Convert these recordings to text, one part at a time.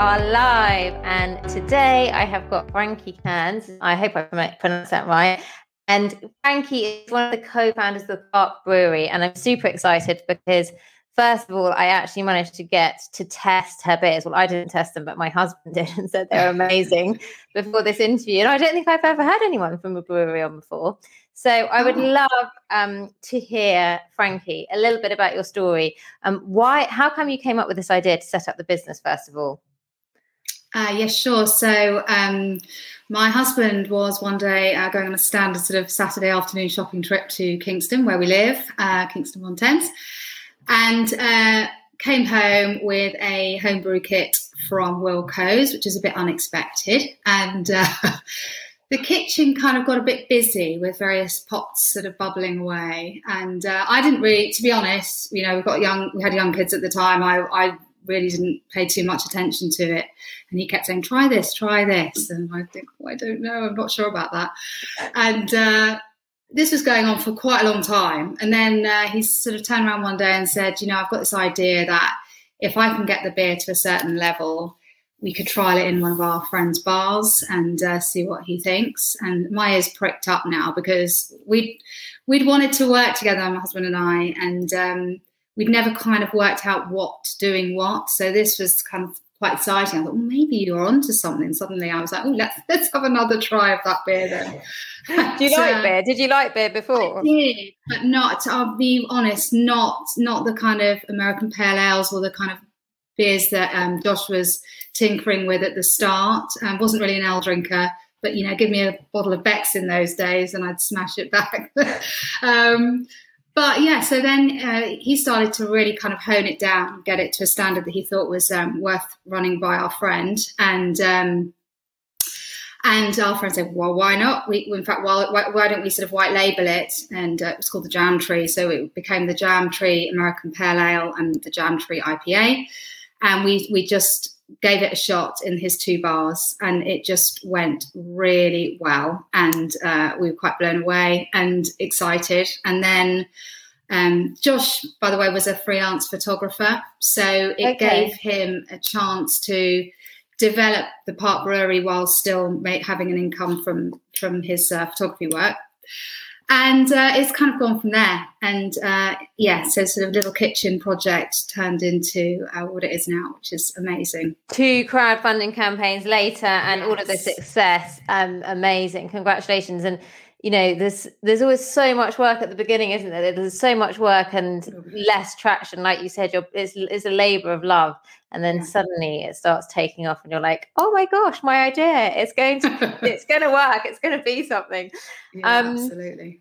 are live, and today I have got Frankie Cairns. I hope I pronounced that right. And Frankie is one of the co-founders of the Park Brewery, and I'm super excited because first of all, I actually managed to get to test her beers. Well, I didn't test them, but my husband did and said they're amazing before this interview. And I don't think I've ever had anyone from a brewery on before. So I would oh. love um, to hear, Frankie, a little bit about your story. Um, why? How come you came up with this idea to set up the business first of all? Uh, yes, sure. So um, my husband was one day uh, going on a standard sort of Saturday afternoon shopping trip to Kingston, where we live, uh, Kingston on Thames, and uh, came home with a homebrew kit from Wilko's, which is a bit unexpected, and uh, the kitchen kind of got a bit busy with various pots sort of bubbling away. And uh, I didn't really, to be honest, you know, we've got young, we had young kids at the time. I, I really didn't pay too much attention to it. And he kept saying, try this, try this. And I think, well, I don't know, I'm not sure about that. And uh, this was going on for quite a long time. And then uh, he sort of turned around one day and said, you know, I've got this idea that if I can get the beer to a certain level, we could trial it in one of our friends' bars and uh, see what he thinks. And my ears pricked up now because we'd we'd wanted to work together, my husband and I, and um, we'd never kind of worked out what doing what. So this was kind of quite exciting. I thought, well, maybe you're onto something. Suddenly, I was like, oh, let's let's have another try of that beer then. Do you like beer? Did you like beer before? I did, but not. I'll be honest, not not the kind of American pale ales or the kind of beers that um, Josh was tinkering with at the start. Um, wasn't really an ale drinker, but you know, give me a bottle of Beck's in those days, and I'd smash it back. um, but yeah, so then uh, he started to really kind of hone it down, get it to a standard that he thought was um, worth running by our friend, and um, and our friend said, "Well, why not? We, in fact, why, why, don't we sort of white label it?" And uh, it was called the Jam Tree, so it became the Jam Tree American Pale Ale and the Jam Tree IPA and we we just gave it a shot in his two bars and it just went really well. And uh, we were quite blown away and excited. And then um, Josh, by the way, was a freelance photographer, so it okay. gave him a chance to develop the Park Brewery while still make, having an income from from his uh, photography work and uh, it's kind of gone from there. And uh, yeah, so sort of little kitchen project turned into uh, what it is now, which is amazing. Two crowdfunding campaigns later, and yes. all of the success. Um, amazing! Congratulations! And you know, there's there's always so much work at the beginning, isn't there? There's so much work and less traction, like you said. You're, it's it's a labour of love, and then yeah. suddenly it starts taking off, and you're like, oh my gosh, my idea! It's going to it's going to work. It's going to be something. Yeah, um, absolutely.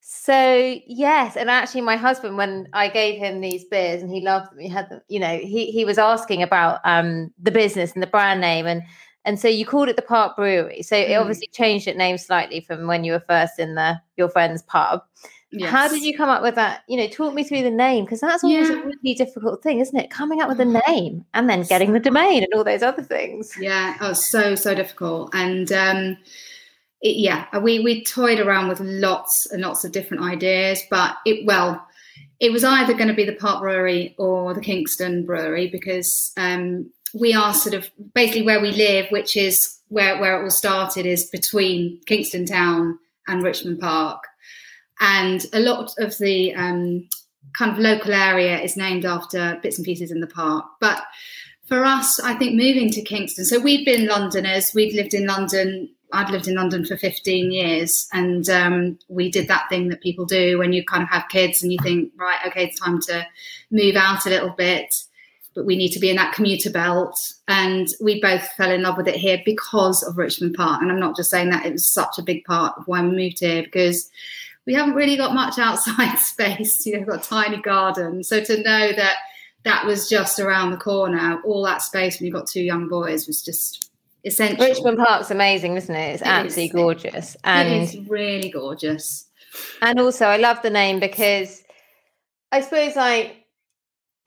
So yes, and actually, my husband, when I gave him these beers and he loved them, he had them. You know, he he was asking about um the business and the brand name, and and so you called it the Park Brewery. So it mm. obviously changed its name slightly from when you were first in the your friend's pub. Yes. How did you come up with that? You know, talk me through the name because that's always yeah. a really difficult thing, isn't it? Coming up with a name and then getting the domain and all those other things. Yeah, oh, so so difficult. And um, it, yeah, we we toyed around with lots and lots of different ideas, but it well, it was either going to be the Park Brewery or the Kingston Brewery because um, we are sort of basically where we live, which is where where it all started, is between Kingston Town and Richmond Park, and a lot of the um, kind of local area is named after bits and pieces in the park, but. For us, I think moving to Kingston. So we've been Londoners. We've lived in London I'd lived in London for 15 years, and um, we did that thing that people do when you kind of have kids and you think, right, okay, it's time to move out a little bit, but we need to be in that commuter belt. And we both fell in love with it here because of Richmond Park. And I'm not just saying that it was such a big part of why we moved here because we haven't really got much outside space. You know, we've got a tiny garden. So to know that that was just around the corner, all that space when you've got two young boys was just essential. Richmond Park's amazing, isn't it? It's it absolutely is. gorgeous. And it's really gorgeous. And also I love the name because I suppose like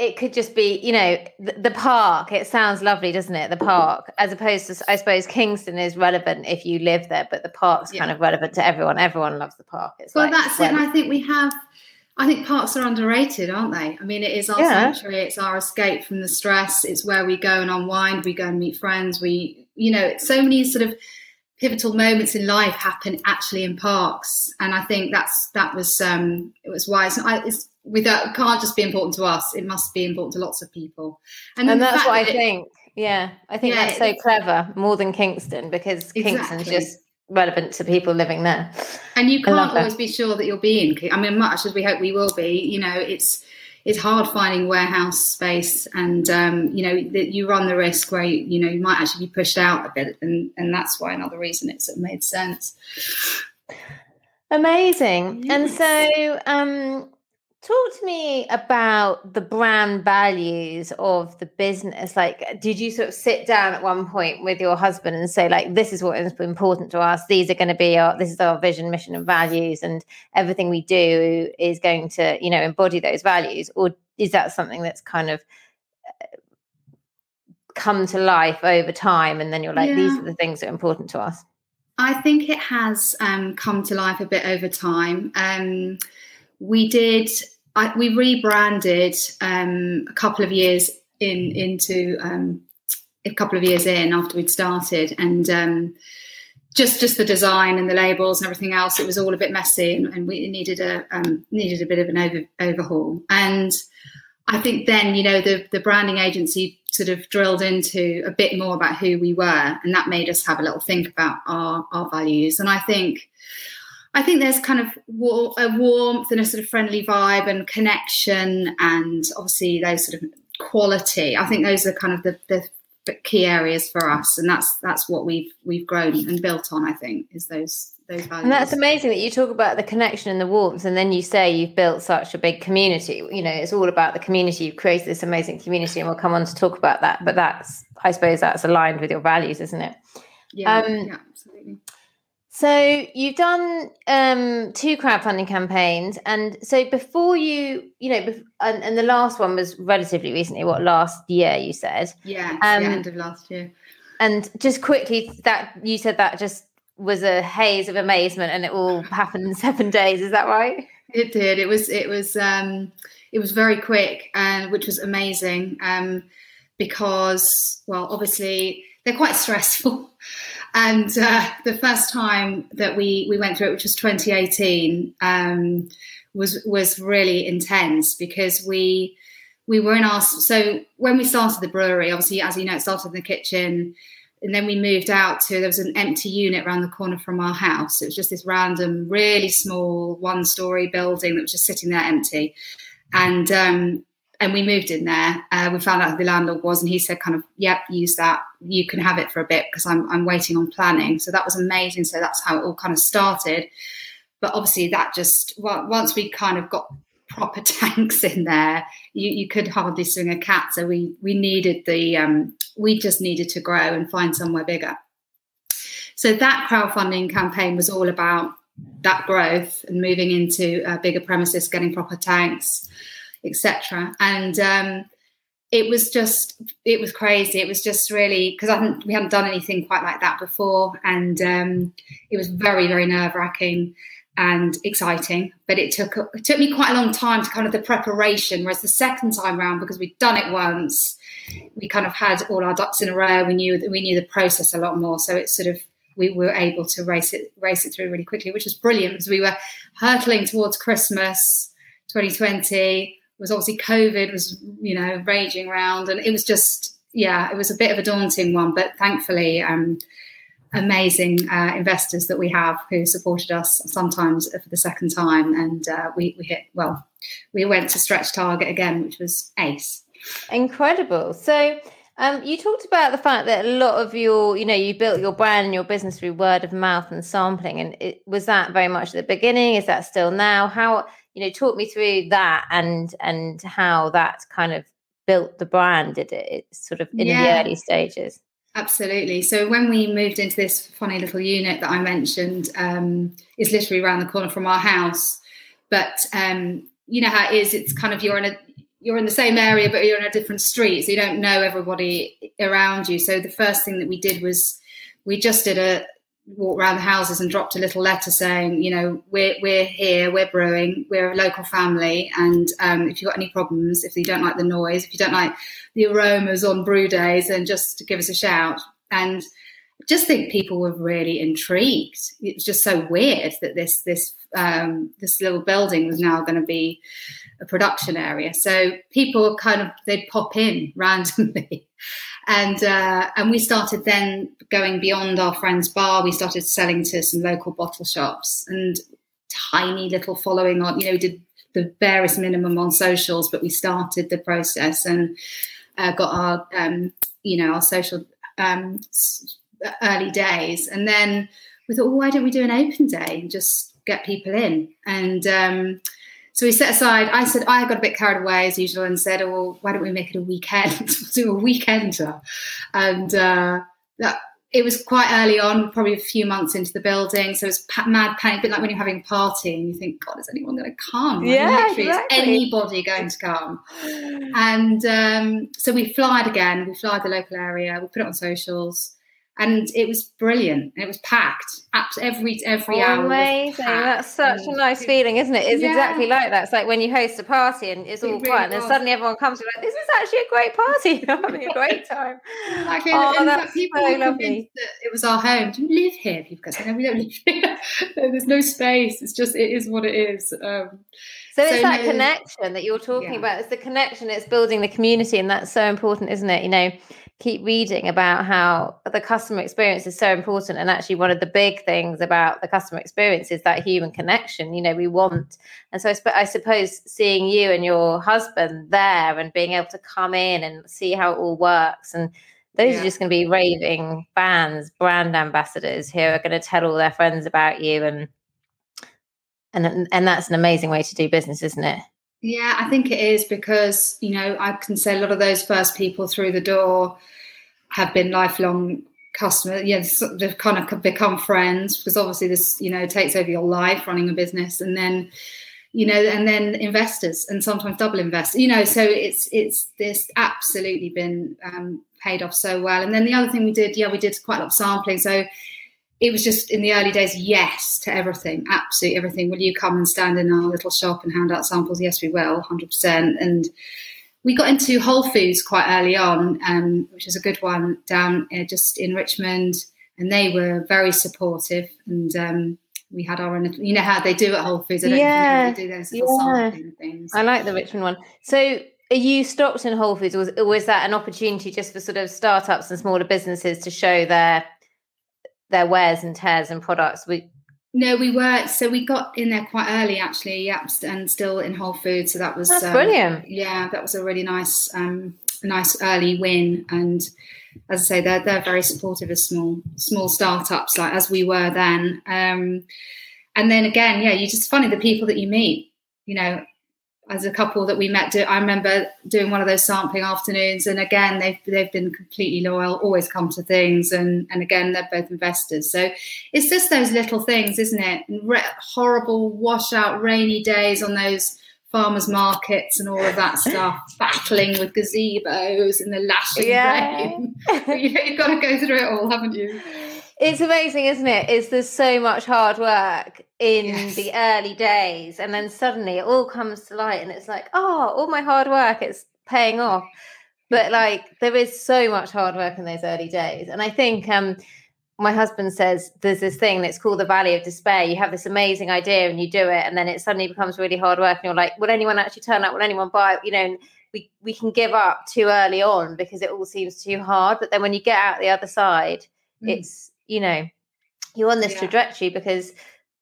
it could just be, you know, the, the, park. It sounds lovely, doesn't it? The park, as opposed to, I suppose, Kingston is relevant if you live there, but the park's yeah. kind of relevant to everyone. Everyone loves the park. It's well, like, that's it. And I think we have I think parks are underrated, aren't they? I mean, it is our yeah. sanctuary. It's our escape from the stress. It's where we go and unwind. We go and meet friends. We, you know, so many sort of pivotal moments in life happen actually in parks, and I think that's that was um, it was wise. It's, it's without can't just be important to us. It must be important to lots of people, and, and that's what I it, think. Yeah, I think yeah, that's so clever, more than Kingston, because exactly. Kingston's just relevant to people living there. And you can't always be sure that you'll be in. I mean, much as we hope we will be, you know, it's it's hard finding warehouse space, and um, you know that you run the risk where you, you know you might actually be pushed out a bit, and and that's why another reason it's it made sense. Amazing. Yes. And so, um, Talk to me about the brand values of the business. Like, did you sort of sit down at one point with your husband and say, like, this is what is important to us. These are going to be our, this is our vision, mission, and values, and everything we do is going to, you know, embody those values? Or is that something that's kind of uh, come to life over time, and then you're like, yeah. these are the things that are important to us? I think it has um, come to life a bit over time. Um, we did I, we rebranded um, a couple of years in into um, a couple of years in after we'd started. And um, just just the design and the labels and everything else it was all a bit messy and, and we needed a um, needed a bit of an over, overhaul. And I think then you know the the branding agency sort of drilled into a bit more about who we were and that made us have a little think about our our values. And I think I think there's kind of a warmth and a sort of friendly vibe and connection, and obviously those sort of quality. I think those are kind of the, the, key areas for us, and that's that's what we've we've grown and built on. I think is those those values. And that's amazing that you talk about the connection and the warmth, and then you say you've built such a big community. You know, it's all about the community. You've created this amazing community, and we'll come on to talk about that. But that's, I suppose, that's aligned with your values, isn't it? Yeah, um, yeah absolutely. So you've done um, two crowdfunding campaigns, and so before you, you know, bef- and, and, the last one was relatively recently. What last year you said? Yeah, um, end of last year. And just quickly, that you said that just was a haze of amazement, and it all happened in seven days. Is that right? It did. It was. It was. Um, it was very quick, and which was amazing. Um, because, well, obviously they're quite stressful. And uh, the first time that we we went through it, which was 2018, um, was was really intense because we we were in our so when we started the brewery, obviously as you know, it started in the kitchen, and then we moved out to there was an empty unit around the corner from our house. It was just this random, really small one story building that was just sitting there empty, and um, and we moved in there. Uh, we found out who the landlord was, and he said, "Kind of, yep, use that. You can have it for a bit because I'm I'm waiting on planning." So that was amazing. So that's how it all kind of started. But obviously, that just well, once we kind of got proper tanks in there, you, you could hardly swing a cat. So we we needed the um, we just needed to grow and find somewhere bigger. So that crowdfunding campaign was all about that growth and moving into uh, bigger premises, getting proper tanks etc. And um, it was just it was crazy. It was just really because I hadn't we hadn't done anything quite like that before, and um, it was very very nerve wracking and exciting. But it took it took me quite a long time to kind of the preparation. Whereas the second time round, because we'd done it once, we kind of had all our ducks in a row. We knew we knew the process a lot more. So it sort of we were able to race it race it through really quickly, which was brilliant because we were hurtling towards Christmas 2020 was obviously COVID was, you know, raging around. And it was just, yeah, it was a bit of a daunting one. But thankfully, um, amazing uh, investors that we have who supported us sometimes for the second time. And uh, we, we hit, well, we went to stretch target again, which was ace. Incredible. So, um, you talked about the fact that a lot of your, you know, you built your brand and your business through word of mouth and sampling. And it, was that very much at the beginning? Is that still now? How you know talk me through that and and how that kind of built the brand did it it's sort of in yeah, the early stages? Absolutely. So when we moved into this funny little unit that i mentioned um is literally around the corner from our house. But um you know how it is it's kind of you're in a you're in the same area but you're in a different street so you don't know everybody around you. So the first thing that we did was we just did a walked around the houses and dropped a little letter saying, you know, we're we're here, we're brewing, we're a local family, and um, if you've got any problems, if you don't like the noise, if you don't like the aromas on brew days, then just give us a shout. And just think people were really intrigued. It was just so weird that this this um, this little building was now going to be a production area. So people kind of they'd pop in randomly, and uh, and we started then going beyond our friend's bar. We started selling to some local bottle shops and tiny little following on. You know, we did the barest minimum on socials, but we started the process and uh, got our um, you know our social um, early days, and then we thought, well, why don't we do an open day and just get people in and um, so we set aside. I said I got a bit carried away as usual and said, "Oh, well, why don't we make it a weekend? we'll do a weekender." And uh, that it was quite early on, probably a few months into the building. So it was mad panic, a bit like when you're having a party and you think, God, is anyone going to come? Yeah, exactly. is anybody going to come? And um, so we flyed again. We flyed the local area. We put it on socials and it was brilliant. It was packed every every oh, hour. Amazing! That's such a nice feeling, isn't it? It's yeah. exactly like that. It's like when you host a party and it's all it really quiet, and then suddenly everyone comes. You're like, "This is actually a great party. I'm having a great time." Exactly. Oh, and that's people so lovely. it was our home. Do you live here? People go, "No, we don't live here. There's no space. It's just it is what it is." Um, so it's so that no, connection that you're talking yeah. about. It's the connection. It's building the community, and that's so important, isn't it? You know, keep reading about how the customer experience is so important and actually one of the big things about the customer experience is that human connection you know we want and so i suppose seeing you and your husband there and being able to come in and see how it all works and those yeah. are just going to be raving fans brand ambassadors who are going to tell all their friends about you and and and that's an amazing way to do business isn't it yeah, I think it is because, you know, I can say a lot of those first people through the door have been lifelong customers. Yeah, they've kind of become friends because obviously this, you know, takes over your life running a business and then, you know, and then investors and sometimes double investors, you know, so it's, it's this absolutely been um, paid off so well. And then the other thing we did, yeah, we did quite a lot of sampling. So it was just in the early days, yes to everything, absolutely everything. Will you come and stand in our little shop and hand out samples? Yes, we will, 100%. And we got into Whole Foods quite early on, um, which is a good one down uh, just in Richmond. And they were very supportive. And um, we had our own, you know how they do at Whole Foods. I don't yeah, do those little yeah. sampling things. I like the Richmond one. So are you stocked in Whole Foods, or was that an opportunity just for sort of startups and smaller businesses to show their their wears and tears and products? We no, we were so we got in there quite early actually, yeah, and still in Whole Foods. So that was um, brilliant. Yeah, that was a really nice, um, nice early win. And as I say, they're they're very supportive of small small startups, like as we were then. Um, and then again, yeah, you just funny the people that you meet. You know, as a couple that we met. Do, I remember doing one of those sampling afternoons, and again, they've they've been completely loyal, always come to things, and and again, they're both investors. So it's just those little things, isn't it? Re- horrible washout, rainy days on those farmers markets and all of that stuff, battling with gazebos in the lashing yeah. rain. You've got to go through it all, haven't you? It's amazing, isn't it? Is there's so much hard work in yes. the early days, and then suddenly it all comes to light, and it's like, oh, all my hard work, it's paying off. But like, there is so much hard work in those early days, and I think um, my husband says there's this thing that's called the valley of despair. You have this amazing idea and you do it, and then it suddenly becomes really hard work, and you're like, will anyone actually turn up? Will anyone buy? You know. we, we can give up too early on because it all seems too hard. But then when you get out the other side, mm. it's you know, you're on this yeah. trajectory because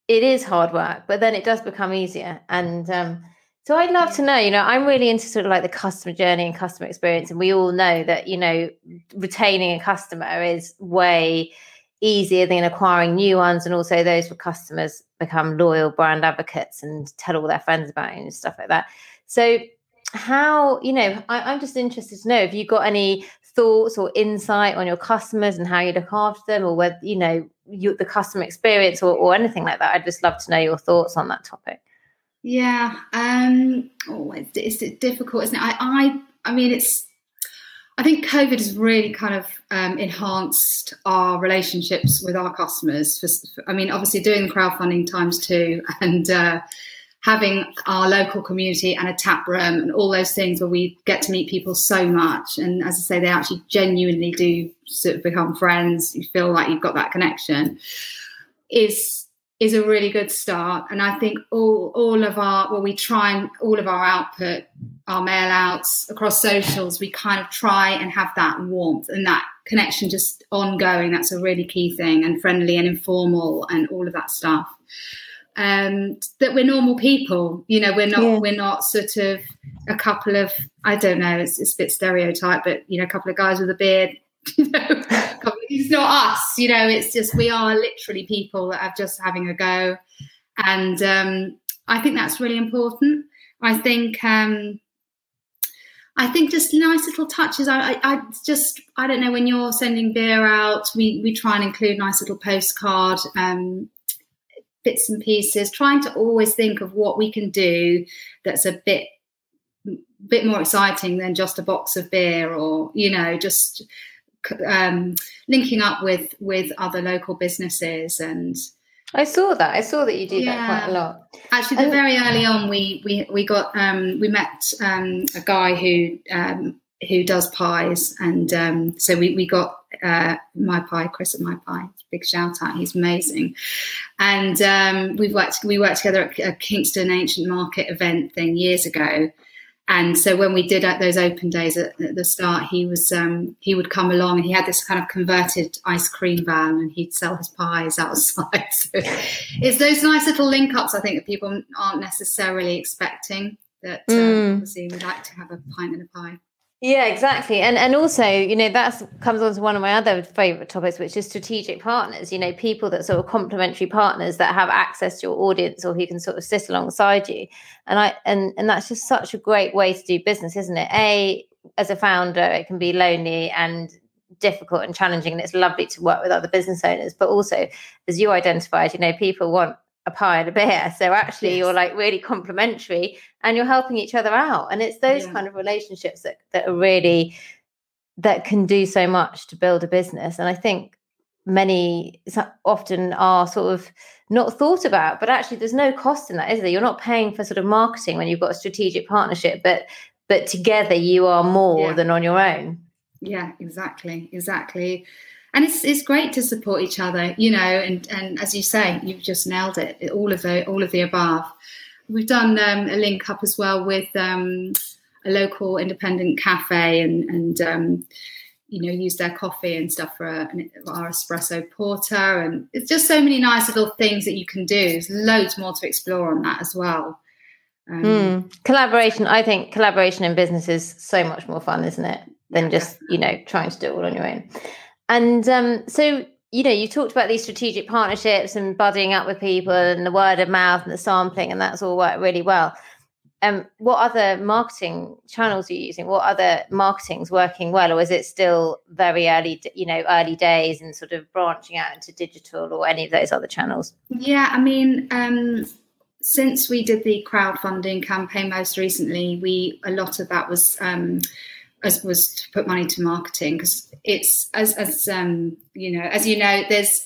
it is hard work, but then it does become easier. And um, so I'd love to know, you know, I'm really into sort of like the customer journey and customer experience. And we all know that, you know, retaining a customer is way easier than acquiring new ones. And also those for customers become loyal brand advocates and tell all their friends about it and stuff like that. So how, you know, I, I'm just interested to know if you got any thoughts or insight on your customers and how you look after them or whether you know you, the customer experience or, or anything like that i'd just love to know your thoughts on that topic yeah um oh it's, it's difficult isn't it i i i mean it's I think COVID has really kind of um, enhanced our relationships with our customers. For, I mean, obviously doing the crowdfunding times two and uh, having our local community and a tap room and all those things where we get to meet people so much. And as I say, they actually genuinely do sort of become friends. You feel like you've got that connection. Is is a really good start. And I think all all of our well, we try and all of our output, our mail outs across socials, we kind of try and have that warmth and that connection just ongoing. That's a really key thing, and friendly and informal and all of that stuff. Um, that we're normal people, you know, we're not yeah. we're not sort of a couple of I don't know, it's, it's a bit stereotype, but you know, a couple of guys with a beard you know, it's not us. You know, it's just we are literally people that are just having a go, and um, I think that's really important. I think um, I think just nice little touches. I, I, I, just I don't know when you're sending beer out, we we try and include nice little postcard. Um, bits and pieces trying to always think of what we can do that's a bit bit more exciting than just a box of beer or you know just um, linking up with with other local businesses and I saw that. I saw that you do yeah. that quite a lot. Actually, the very early on, we we we got um, we met um, a guy who um, who does pies, and um, so we we got uh, my pie, Chris at my pie. Big shout out! He's amazing, and um, we worked we worked together at a Kingston Ancient Market event thing years ago, and so when we did at those open days at, at the start, he was um, he would come along and he had this kind of converted ice cream van and he'd sell his pies outside. so it's those nice little link ups I think that people aren't necessarily expecting. That uh, mm. obviously we like to have a pint and a pie. Yeah, exactly. And and also, you know, that comes on to one of my other favorite topics, which is strategic partners, you know, people that sort of complementary partners that have access to your audience or who can sort of sit alongside you. And I and and that's just such a great way to do business, isn't it? A as a founder, it can be lonely and difficult and challenging and it's lovely to work with other business owners but also as you identified you know people want a pie and a beer. So actually, yes. you're like really complimentary and you're helping each other out. And it's those yeah. kind of relationships that, that are really that can do so much to build a business. And I think many often are sort of not thought about, but actually there's no cost in that, is there? You're not paying for sort of marketing when you've got a strategic partnership, but but together you are more yeah. than on your own. Yeah, exactly, exactly and it's it's great to support each other, you know. And and as you say, you've just nailed it. All of the all of the above. We've done um, a link up as well with um, a local independent cafe, and and um, you know use their coffee and stuff for, a, for our espresso porter, and it's just so many nice little things that you can do. There's loads more to explore on that as well. Um, mm. Collaboration, I think collaboration in business is so much more fun, isn't it? Than just you know trying to do it all on your own. And um, so, you know, you talked about these strategic partnerships and buddying up with people and the word of mouth and the sampling, and that's all worked really well. Um, what other marketing channels are you using? What other marketing's working well, or is it still very early, you know, early days and sort of branching out into digital or any of those other channels? Yeah, I mean, um, since we did the crowdfunding campaign most recently, we a lot of that was um, as was to put money to marketing because it's as as um, you know as you know there's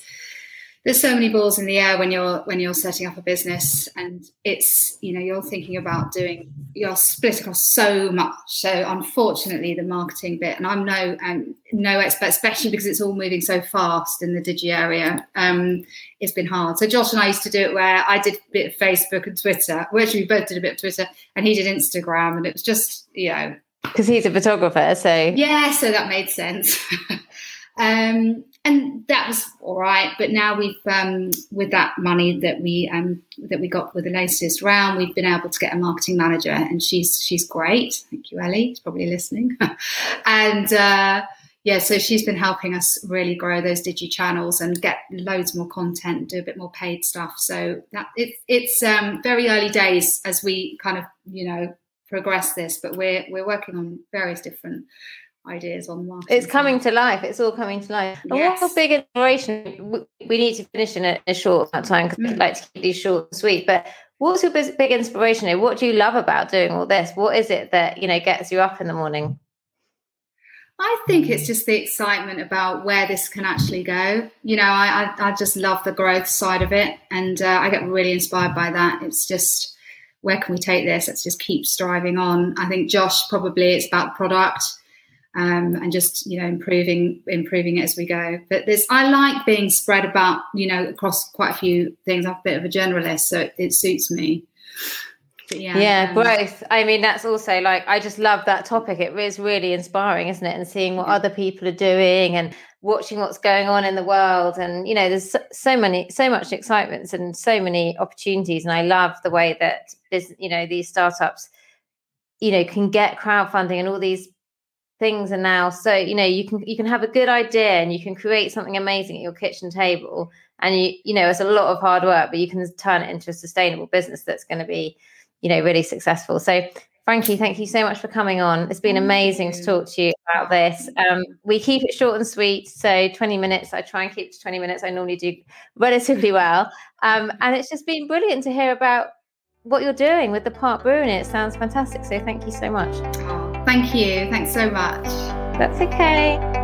there's so many balls in the air when you're when you're setting up a business. And it's you know you're thinking about doing you're split across so much. So unfortunately the marketing bit and i'm no um, no expert especially because it's all moving so fast in the digi area um, it's been hard. So josh and i used to do it where i did a bit of facebook and twitter actually we both did a bit of twitter and he did instagram and it was just you know because he's a photographer. So yeah, so that made sense. um, and that was all right. But now we've um, with that money that we um, that we got with the latest round, we've been able to get a marketing manager, and she's she's great. Thank you, Ellie. She's probably listening. and uh, yeah, so she's been helping us really grow those digi channels and get loads more content, do a bit more paid stuff. So that it, it's um, very early days as we kind of you know progress this, but we're we're working on various different ideas on marketing. It's coming to life. It's all coming to life. And yes. what's a big inspiration? We need to finish in a, a short amount of time because mm. we like to keep these short and sweet. But what's your big inspiration? Here? What do you love about doing all this? What is it that you know gets you up in the morning? I think it's just the excitement about where this can actually go. You know, I, I, I just love the growth side of it, and uh, I get really inspired by that. It's just where can we take this? Let's just keep striving on. I think Josh probably it's about the product um, and just you know improving improving it as we go. But this I like being spread about you know across quite a few things. I'm a bit of a generalist, so it, it suits me. But yeah, yeah, um, growth. I mean, that's also like I just love that topic. It is really inspiring, isn't it? And seeing what other people are doing and watching what's going on in the world. And you know, there's so, many, so much excitement and so many opportunities. And I love the way that you know these startups, you know, can get crowdfunding and all these things are now so you know you can you can have a good idea and you can create something amazing at your kitchen table and you you know it's a lot of hard work but you can turn it into a sustainable business that's going to be you know really successful so frankie thank you so much for coming on it's been amazing to talk to you about this um, we keep it short and sweet so 20 minutes i try and keep to 20 minutes i normally do relatively well um, and it's just been brilliant to hear about what you're doing with the park brewing it sounds fantastic so thank you so much Thank you. Thanks so much. That's okay.